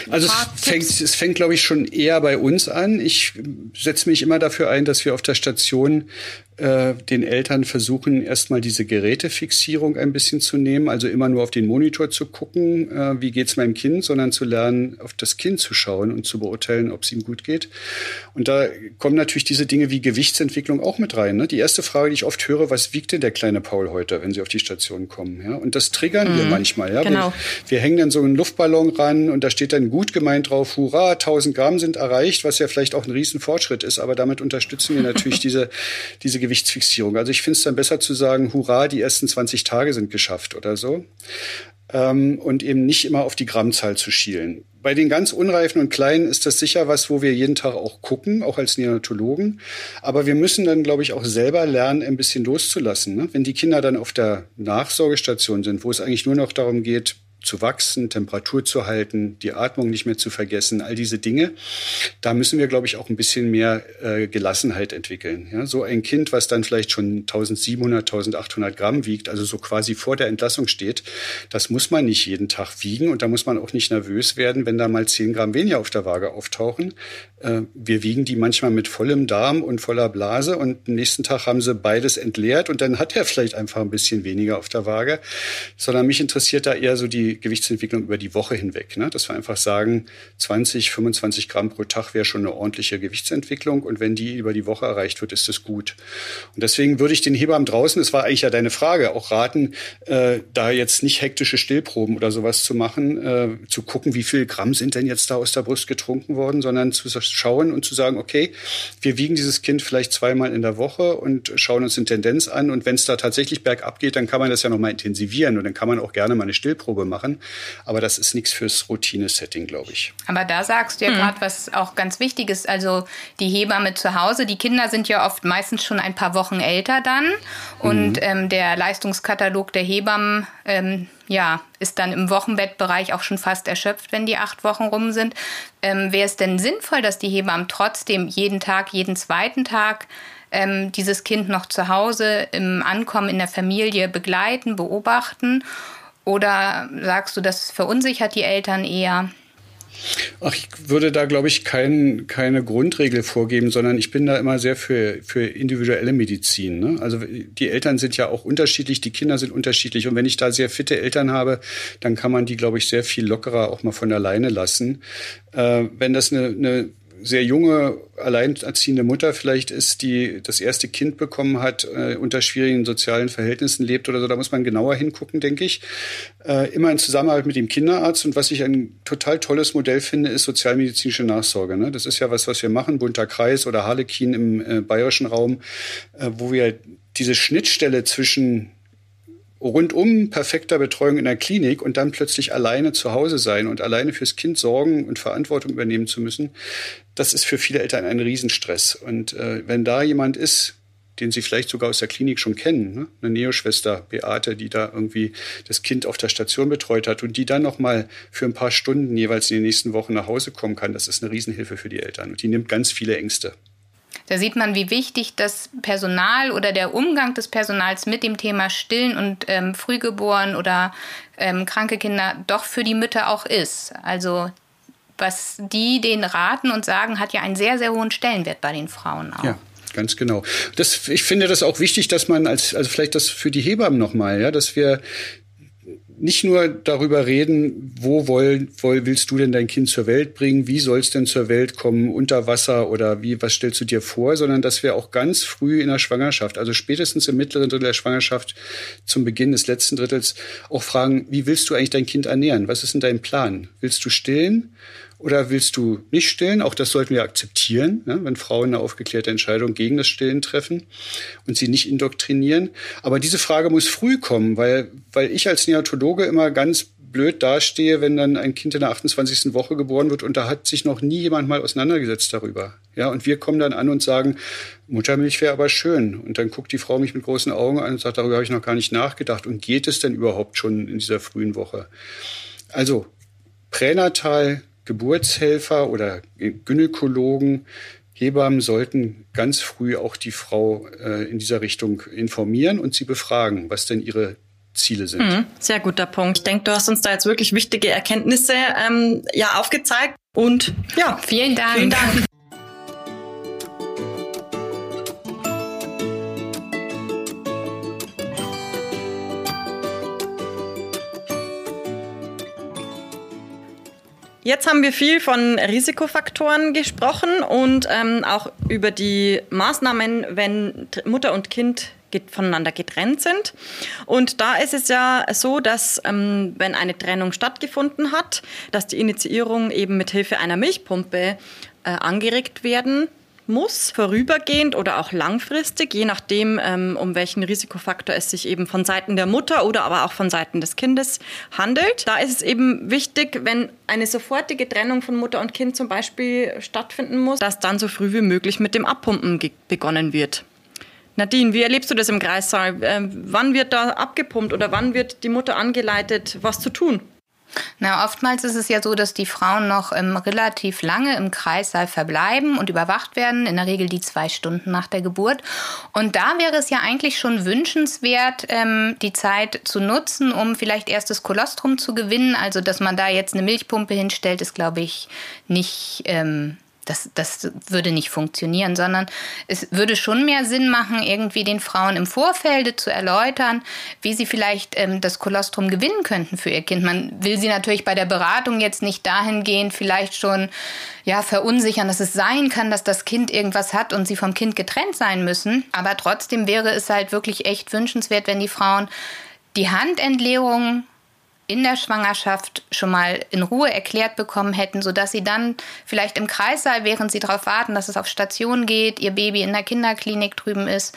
Also es fängt, es fängt, glaube ich, schon eher bei uns an. Ich setze mich immer dafür ein, dass wir auf der Station den Eltern versuchen, erstmal diese Gerätefixierung ein bisschen zu nehmen, also immer nur auf den Monitor zu gucken, äh, wie geht's meinem Kind, sondern zu lernen, auf das Kind zu schauen und zu beurteilen, ob es ihm gut geht. Und da kommen natürlich diese Dinge wie Gewichtsentwicklung auch mit rein. Ne? Die erste Frage, die ich oft höre, was wiegt denn der kleine Paul heute, wenn sie auf die Station kommen? Ja? Und das triggern mhm. wir manchmal. Ja? Genau. Wir, wir hängen dann so einen Luftballon ran und da steht dann gut gemeint drauf, hurra, 1000 Gramm sind erreicht, was ja vielleicht auch ein Riesenfortschritt ist, aber damit unterstützen wir natürlich diese, diese Gewichtsfixierung. Also ich finde es dann besser zu sagen, hurra, die ersten 20 Tage sind geschafft oder so. Ähm, und eben nicht immer auf die Grammzahl zu schielen. Bei den ganz Unreifen und Kleinen ist das sicher was, wo wir jeden Tag auch gucken, auch als Neonatologen. Aber wir müssen dann, glaube ich, auch selber lernen, ein bisschen loszulassen. Ne? Wenn die Kinder dann auf der Nachsorgestation sind, wo es eigentlich nur noch darum geht, zu wachsen, Temperatur zu halten, die Atmung nicht mehr zu vergessen, all diese Dinge. Da müssen wir, glaube ich, auch ein bisschen mehr äh, Gelassenheit entwickeln. Ja, so ein Kind, was dann vielleicht schon 1700, 1800 Gramm wiegt, also so quasi vor der Entlassung steht, das muss man nicht jeden Tag wiegen und da muss man auch nicht nervös werden, wenn da mal 10 Gramm weniger auf der Waage auftauchen. Äh, wir wiegen die manchmal mit vollem Darm und voller Blase und am nächsten Tag haben sie beides entleert und dann hat er vielleicht einfach ein bisschen weniger auf der Waage, sondern mich interessiert da eher so die Gewichtsentwicklung über die Woche hinweg. Ne? Dass wir einfach sagen, 20, 25 Gramm pro Tag wäre schon eine ordentliche Gewichtsentwicklung und wenn die über die Woche erreicht wird, ist das gut. Und deswegen würde ich den Hebammen draußen, das war eigentlich ja deine Frage, auch raten, äh, da jetzt nicht hektische Stillproben oder sowas zu machen, äh, zu gucken, wie viel Gramm sind denn jetzt da aus der Brust getrunken worden, sondern zu schauen und zu sagen, okay, wir wiegen dieses Kind vielleicht zweimal in der Woche und schauen uns eine Tendenz an und wenn es da tatsächlich bergab geht, dann kann man das ja nochmal intensivieren und dann kann man auch gerne mal eine Stillprobe machen. Aber das ist nichts fürs Routine-Setting, glaube ich. Aber da sagst du ja mhm. gerade, was auch ganz wichtig ist. Also die Hebamme zu Hause, die Kinder sind ja oft meistens schon ein paar Wochen älter dann. Und mhm. ähm, der Leistungskatalog der Hebammen ähm, ja, ist dann im Wochenbettbereich auch schon fast erschöpft, wenn die acht Wochen rum sind. Ähm, Wäre es denn sinnvoll, dass die Hebammen trotzdem jeden Tag, jeden zweiten Tag ähm, dieses Kind noch zu Hause im Ankommen in der Familie begleiten, beobachten oder sagst du, das verunsichert die Eltern eher? Ach, ich würde da, glaube ich, kein, keine Grundregel vorgeben, sondern ich bin da immer sehr für, für individuelle Medizin. Ne? Also die Eltern sind ja auch unterschiedlich, die Kinder sind unterschiedlich. Und wenn ich da sehr fitte Eltern habe, dann kann man die, glaube ich, sehr viel lockerer auch mal von alleine lassen. Äh, wenn das eine, eine sehr junge, alleinerziehende Mutter vielleicht ist, die das erste Kind bekommen hat, äh, unter schwierigen sozialen Verhältnissen lebt oder so, da muss man genauer hingucken, denke ich. Äh, immer in Zusammenarbeit mit dem Kinderarzt. Und was ich ein total tolles Modell finde, ist sozialmedizinische Nachsorge. Ne? Das ist ja was, was wir machen, bunter Kreis oder Harlekin im äh, bayerischen Raum, äh, wo wir diese Schnittstelle zwischen rundum perfekter Betreuung in der Klinik und dann plötzlich alleine zu Hause sein und alleine fürs Kind sorgen und Verantwortung übernehmen zu müssen, das ist für viele Eltern ein Riesenstress. Und äh, wenn da jemand ist, den sie vielleicht sogar aus der Klinik schon kennen, ne? eine Neoschwester Beate, die da irgendwie das Kind auf der Station betreut hat und die dann noch mal für ein paar Stunden jeweils in den nächsten Wochen nach Hause kommen kann, das ist eine Riesenhilfe für die Eltern und die nimmt ganz viele Ängste. Da sieht man, wie wichtig das Personal oder der Umgang des Personals mit dem Thema Stillen und ähm, Frühgeboren oder ähm, kranke Kinder doch für die Mütter auch ist. Also was die denen raten und sagen, hat ja einen sehr, sehr hohen Stellenwert bei den Frauen auch. Ja. Ganz genau. Das, ich finde das auch wichtig, dass man als, also vielleicht das für die Hebammen nochmal, ja, dass wir nicht nur darüber reden, wo woll, woll, willst du denn dein Kind zur Welt bringen, wie soll es denn zur Welt kommen, unter Wasser oder wie, was stellst du dir vor, sondern dass wir auch ganz früh in der Schwangerschaft, also spätestens im mittleren Drittel der Schwangerschaft zum Beginn des letzten Drittels auch fragen, wie willst du eigentlich dein Kind ernähren? Was ist denn dein Plan? Willst du stillen? Oder willst du nicht stillen? Auch das sollten wir akzeptieren, ne? wenn Frauen eine aufgeklärte Entscheidung gegen das Stillen treffen und sie nicht indoktrinieren. Aber diese Frage muss früh kommen, weil, weil ich als Neonatologe immer ganz blöd dastehe, wenn dann ein Kind in der 28. Woche geboren wird und da hat sich noch nie jemand mal auseinandergesetzt darüber. Ja, und wir kommen dann an und sagen, Muttermilch wäre aber schön. Und dann guckt die Frau mich mit großen Augen an und sagt, darüber habe ich noch gar nicht nachgedacht. Und geht es denn überhaupt schon in dieser frühen Woche? Also, pränatal Geburtshelfer oder Gynäkologen, Hebammen sollten ganz früh auch die Frau äh, in dieser Richtung informieren und sie befragen, was denn ihre Ziele sind. Mhm, sehr guter Punkt. Ich denke, du hast uns da jetzt wirklich wichtige Erkenntnisse ähm, ja aufgezeigt. Und ja, vielen Dank. Vielen Dank. Jetzt haben wir viel von Risikofaktoren gesprochen und ähm, auch über die Maßnahmen, wenn Mutter und Kind voneinander getrennt sind. Und da ist es ja so, dass ähm, wenn eine Trennung stattgefunden hat, dass die Initiierung eben mit Hilfe einer Milchpumpe äh, angeregt werden muss, vorübergehend oder auch langfristig, je nachdem, ähm, um welchen Risikofaktor es sich eben von Seiten der Mutter oder aber auch von Seiten des Kindes handelt. Da ist es eben wichtig, wenn eine sofortige Trennung von Mutter und Kind zum Beispiel stattfinden muss, dass dann so früh wie möglich mit dem Abpumpen begonnen wird. Nadine, wie erlebst du das im Kreissaal? Ähm, wann wird da abgepumpt oder wann wird die Mutter angeleitet, was zu tun? Na, oftmals ist es ja so, dass die Frauen noch ähm, relativ lange im Kreissaal verbleiben und überwacht werden, in der Regel die zwei Stunden nach der Geburt. Und da wäre es ja eigentlich schon wünschenswert, ähm, die Zeit zu nutzen, um vielleicht erstes Kolostrum zu gewinnen. Also, dass man da jetzt eine Milchpumpe hinstellt, ist, glaube ich, nicht. Ähm, das, das würde nicht funktionieren, sondern es würde schon mehr Sinn machen, irgendwie den Frauen im Vorfelde zu erläutern, wie sie vielleicht ähm, das Kolostrum gewinnen könnten für ihr Kind. Man will sie natürlich bei der Beratung jetzt nicht dahingehend vielleicht schon ja, verunsichern, dass es sein kann, dass das Kind irgendwas hat und sie vom Kind getrennt sein müssen. Aber trotzdem wäre es halt wirklich echt wünschenswert, wenn die Frauen die Handentleerung in der Schwangerschaft schon mal in Ruhe erklärt bekommen hätten, sodass sie dann vielleicht im Kreissaal, während sie darauf warten, dass es auf Station geht, ihr Baby in der Kinderklinik drüben ist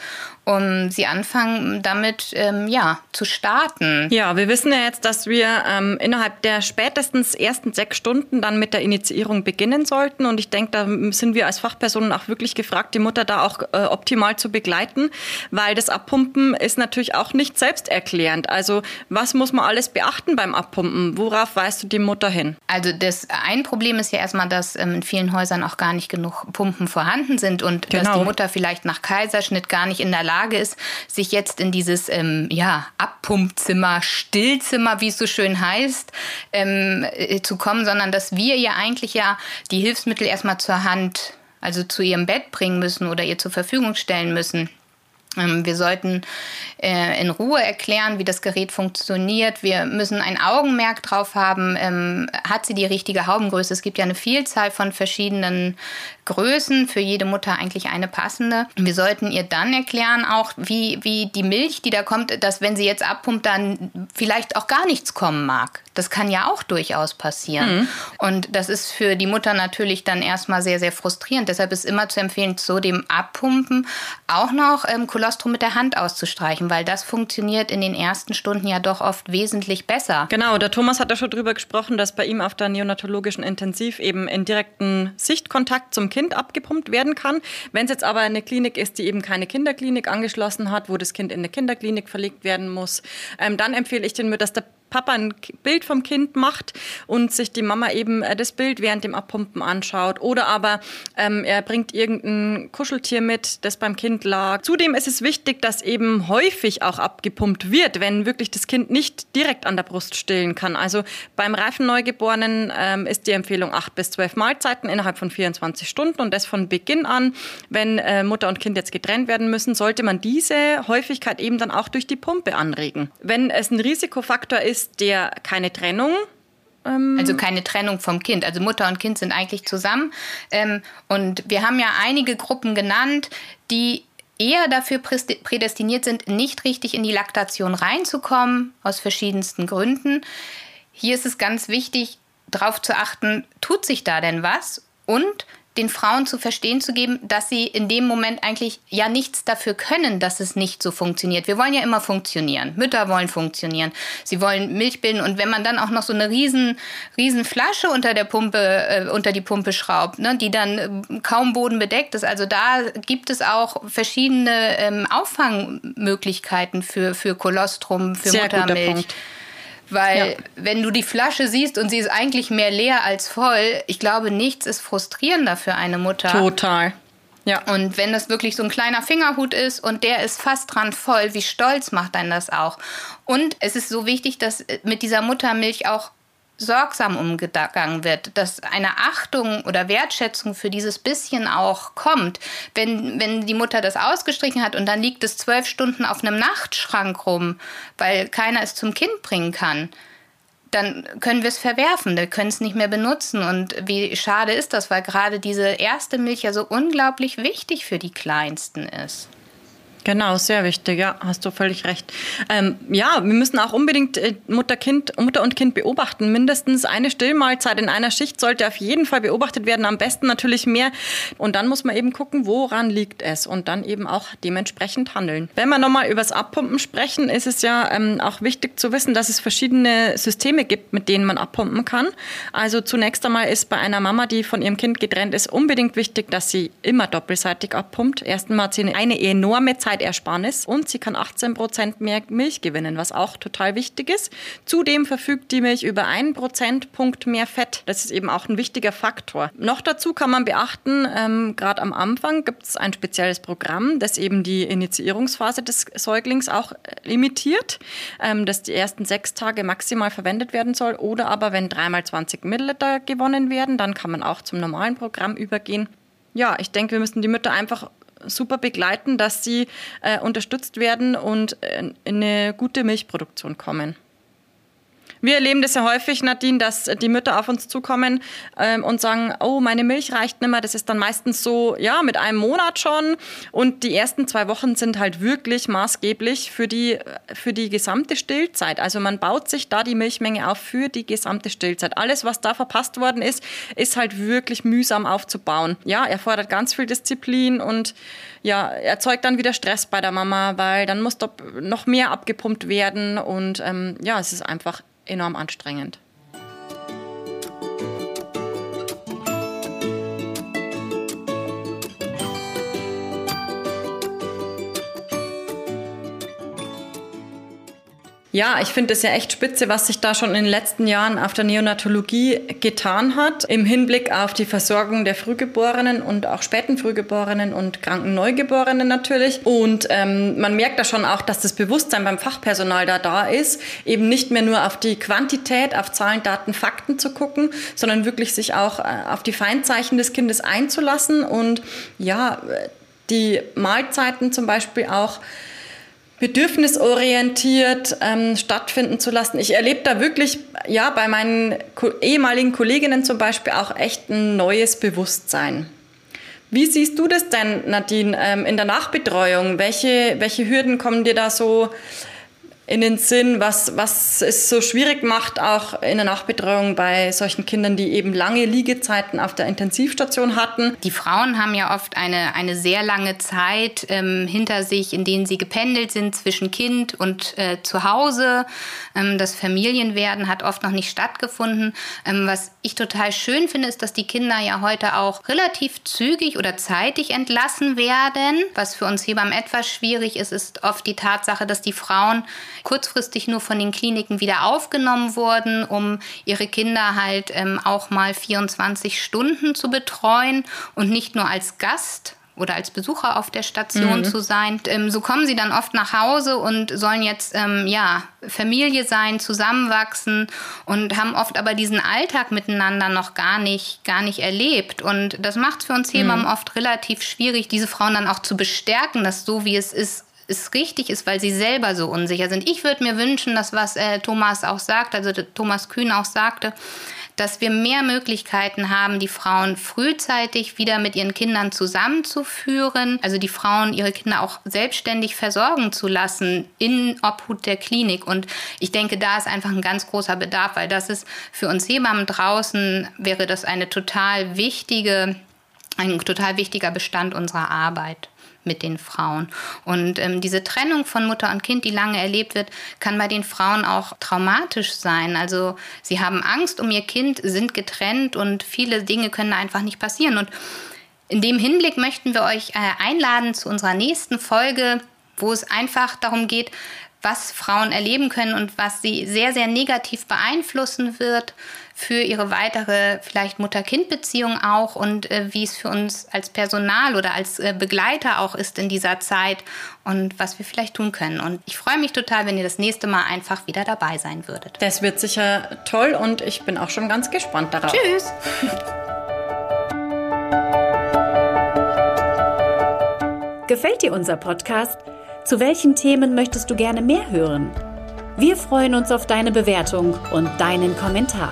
um sie anfangen, damit ähm, ja, zu starten. Ja, wir wissen ja jetzt, dass wir ähm, innerhalb der spätestens ersten sechs Stunden dann mit der Initiierung beginnen sollten. Und ich denke, da sind wir als Fachpersonen auch wirklich gefragt, die Mutter da auch äh, optimal zu begleiten, weil das Abpumpen ist natürlich auch nicht selbsterklärend. Also was muss man alles beachten beim Abpumpen? Worauf weist du die Mutter hin? Also das ein Problem ist ja erstmal, dass ähm, in vielen Häusern auch gar nicht genug Pumpen vorhanden sind und genau. dass die Mutter vielleicht nach Kaiserschnitt gar nicht in der Lage ist, sich jetzt in dieses ähm, ja, Abpumpzimmer, Stillzimmer, wie es so schön heißt, ähm, äh, zu kommen, sondern dass wir ihr eigentlich ja die Hilfsmittel erstmal zur Hand, also zu ihrem Bett bringen müssen oder ihr zur Verfügung stellen müssen. Ähm, wir sollten äh, in Ruhe erklären, wie das Gerät funktioniert. Wir müssen ein Augenmerk drauf haben, ähm, hat sie die richtige Haubengröße. Es gibt ja eine Vielzahl von verschiedenen Größen, für jede Mutter eigentlich eine passende. Wir sollten ihr dann erklären auch, wie, wie die Milch, die da kommt, dass wenn sie jetzt abpumpt, dann vielleicht auch gar nichts kommen mag. Das kann ja auch durchaus passieren. Mhm. Und das ist für die Mutter natürlich dann erstmal sehr, sehr frustrierend. Deshalb ist immer zu empfehlen, zu dem Abpumpen auch noch ähm, Kolostrum mit der Hand auszustreichen, weil das funktioniert in den ersten Stunden ja doch oft wesentlich besser. Genau, der Thomas hat ja schon darüber gesprochen, dass bei ihm auf der neonatologischen Intensiv eben in direkten Sichtkontakt zum Kind abgepumpt werden kann. Wenn es jetzt aber eine Klinik ist, die eben keine Kinderklinik angeschlossen hat, wo das Kind in eine Kinderklinik verlegt werden muss, ähm, dann empfehle ich den, dass der Papa ein Bild vom Kind macht und sich die Mama eben äh, das Bild während dem Abpumpen anschaut. Oder aber ähm, er bringt irgendein Kuscheltier mit, das beim Kind lag. Zudem ist es wichtig, dass eben häufig auch abgepumpt wird, wenn wirklich das Kind nicht direkt an der Brust stillen kann. Also beim reifen Neugeborenen ähm, ist die Empfehlung acht bis zwölf Mahlzeiten innerhalb von 24 Stunden und das von Beginn an. Wenn äh, Mutter und Kind jetzt getrennt werden müssen, sollte man diese Häufigkeit eben dann auch durch die Pumpe anregen. Wenn es ein Risikofaktor ist, ist der keine Trennung. Ähm also keine Trennung vom Kind. Also Mutter und Kind sind eigentlich zusammen. Ähm, und wir haben ja einige Gruppen genannt, die eher dafür prädestiniert sind, nicht richtig in die Laktation reinzukommen, aus verschiedensten Gründen. Hier ist es ganz wichtig, darauf zu achten, tut sich da denn was? Und den Frauen zu verstehen zu geben, dass sie in dem Moment eigentlich ja nichts dafür können, dass es nicht so funktioniert. Wir wollen ja immer funktionieren. Mütter wollen funktionieren. Sie wollen Milch bilden und wenn man dann auch noch so eine riesen, riesen Flasche unter der Pumpe, äh, unter die Pumpe schraubt, ne, die dann äh, kaum bodenbedeckt ist. Also da gibt es auch verschiedene ähm, Auffangmöglichkeiten für, für Kolostrum, für Sehr Muttermilch. Weil ja. wenn du die Flasche siehst und sie ist eigentlich mehr leer als voll, ich glaube, nichts ist frustrierender für eine Mutter. Total. Ja. Und wenn das wirklich so ein kleiner Fingerhut ist und der ist fast dran voll, wie stolz macht dann das auch? Und es ist so wichtig, dass mit dieser Muttermilch auch sorgsam umgegangen wird, dass eine Achtung oder Wertschätzung für dieses bisschen auch kommt. Wenn, wenn die Mutter das ausgestrichen hat und dann liegt es zwölf Stunden auf einem Nachtschrank rum, weil keiner es zum Kind bringen kann, dann können wir es verwerfen, wir können es nicht mehr benutzen. Und wie schade ist das, weil gerade diese erste Milch ja so unglaublich wichtig für die Kleinsten ist. Genau, sehr wichtig, ja, hast du völlig recht. Ähm, ja, wir müssen auch unbedingt äh, Mutter, kind, Mutter und Kind beobachten. Mindestens eine Stillmahlzeit in einer Schicht sollte auf jeden Fall beobachtet werden, am besten natürlich mehr. Und dann muss man eben gucken, woran liegt es und dann eben auch dementsprechend handeln. Wenn wir nochmal über das Abpumpen sprechen, ist es ja ähm, auch wichtig zu wissen, dass es verschiedene Systeme gibt, mit denen man abpumpen kann. Also zunächst einmal ist bei einer Mama, die von ihrem Kind getrennt ist, unbedingt wichtig, dass sie immer doppelseitig abpumpt. Erstmal hat sie eine enorme Zeit Zeitersparnis und sie kann 18 Prozent mehr Milch gewinnen, was auch total wichtig ist. Zudem verfügt die Milch über einen Prozentpunkt mehr Fett. Das ist eben auch ein wichtiger Faktor. Noch dazu kann man beachten, ähm, gerade am Anfang gibt es ein spezielles Programm, das eben die Initiierungsphase des Säuglings auch äh, limitiert, ähm, das die ersten sechs Tage maximal verwendet werden soll. Oder aber wenn dreimal 20 Milliliter gewonnen werden, dann kann man auch zum normalen Programm übergehen. Ja, ich denke, wir müssen die Mütter einfach super begleiten, dass sie äh, unterstützt werden und äh, in eine gute Milchproduktion kommen. Wir erleben das ja häufig, Nadine, dass die Mütter auf uns zukommen ähm, und sagen, oh, meine Milch reicht nicht mehr. Das ist dann meistens so, ja, mit einem Monat schon. Und die ersten zwei Wochen sind halt wirklich maßgeblich für die, für die gesamte Stillzeit. Also man baut sich da die Milchmenge auf für die gesamte Stillzeit. Alles, was da verpasst worden ist, ist halt wirklich mühsam aufzubauen. Ja, erfordert ganz viel Disziplin und ja, erzeugt dann wieder Stress bei der Mama, weil dann muss doch noch mehr abgepumpt werden und ähm, ja, es ist einfach enorm anstrengend. Ja, ich finde es ja echt spitze, was sich da schon in den letzten Jahren auf der Neonatologie getan hat, im Hinblick auf die Versorgung der Frühgeborenen und auch späten Frühgeborenen und kranken Neugeborenen natürlich. Und ähm, man merkt da schon auch, dass das Bewusstsein beim Fachpersonal da da ist, eben nicht mehr nur auf die Quantität, auf Zahlen, Daten, Fakten zu gucken, sondern wirklich sich auch äh, auf die Feindzeichen des Kindes einzulassen und ja, die Mahlzeiten zum Beispiel auch bedürfnisorientiert ähm, stattfinden zu lassen. Ich erlebe da wirklich, ja, bei meinen ehemaligen Kolleginnen zum Beispiel auch echt ein neues Bewusstsein. Wie siehst du das denn, Nadine, ähm, in der Nachbetreuung? Welche, welche Hürden kommen dir da so in den Sinn, was, was es so schwierig macht, auch in der Nachbetreuung bei solchen Kindern, die eben lange Liegezeiten auf der Intensivstation hatten. Die Frauen haben ja oft eine, eine sehr lange Zeit ähm, hinter sich, in denen sie gependelt sind zwischen Kind und äh, zu Hause. Ähm, das Familienwerden hat oft noch nicht stattgefunden. Ähm, was ich total schön finde, ist, dass die Kinder ja heute auch relativ zügig oder zeitig entlassen werden. Was für uns Hebammen etwas schwierig ist, ist oft die Tatsache, dass die Frauen kurzfristig nur von den Kliniken wieder aufgenommen wurden, um ihre Kinder halt ähm, auch mal 24 Stunden zu betreuen und nicht nur als Gast oder als Besucher auf der Station mhm. zu sein. Ähm, so kommen sie dann oft nach Hause und sollen jetzt ähm, ja Familie sein, zusammenwachsen und haben oft aber diesen Alltag miteinander noch gar nicht gar nicht erlebt und das macht es für uns Hebammen mhm. oft relativ schwierig, diese Frauen dann auch zu bestärken, dass so wie es ist es richtig ist, weil sie selber so unsicher sind. Ich würde mir wünschen, dass was äh, Thomas auch sagt, also Thomas Kühn auch sagte, dass wir mehr Möglichkeiten haben, die Frauen frühzeitig wieder mit ihren Kindern zusammenzuführen, also die Frauen ihre Kinder auch selbstständig versorgen zu lassen in Obhut der Klinik. Und ich denke, da ist einfach ein ganz großer Bedarf, weil das ist für uns Hebammen draußen, wäre das eine total wichtige, ein total wichtiger Bestand unserer Arbeit mit den Frauen. Und ähm, diese Trennung von Mutter und Kind, die lange erlebt wird, kann bei den Frauen auch traumatisch sein. Also sie haben Angst um ihr Kind, sind getrennt und viele Dinge können einfach nicht passieren. Und in dem Hinblick möchten wir euch äh, einladen zu unserer nächsten Folge, wo es einfach darum geht, was Frauen erleben können und was sie sehr, sehr negativ beeinflussen wird für ihre weitere vielleicht Mutter-Kind-Beziehung auch und äh, wie es für uns als Personal oder als äh, Begleiter auch ist in dieser Zeit und was wir vielleicht tun können. Und ich freue mich total, wenn ihr das nächste Mal einfach wieder dabei sein würdet. Das wird sicher toll und ich bin auch schon ganz gespannt darauf. Tschüss! Gefällt dir unser Podcast? Zu welchen Themen möchtest du gerne mehr hören? Wir freuen uns auf deine Bewertung und deinen Kommentar.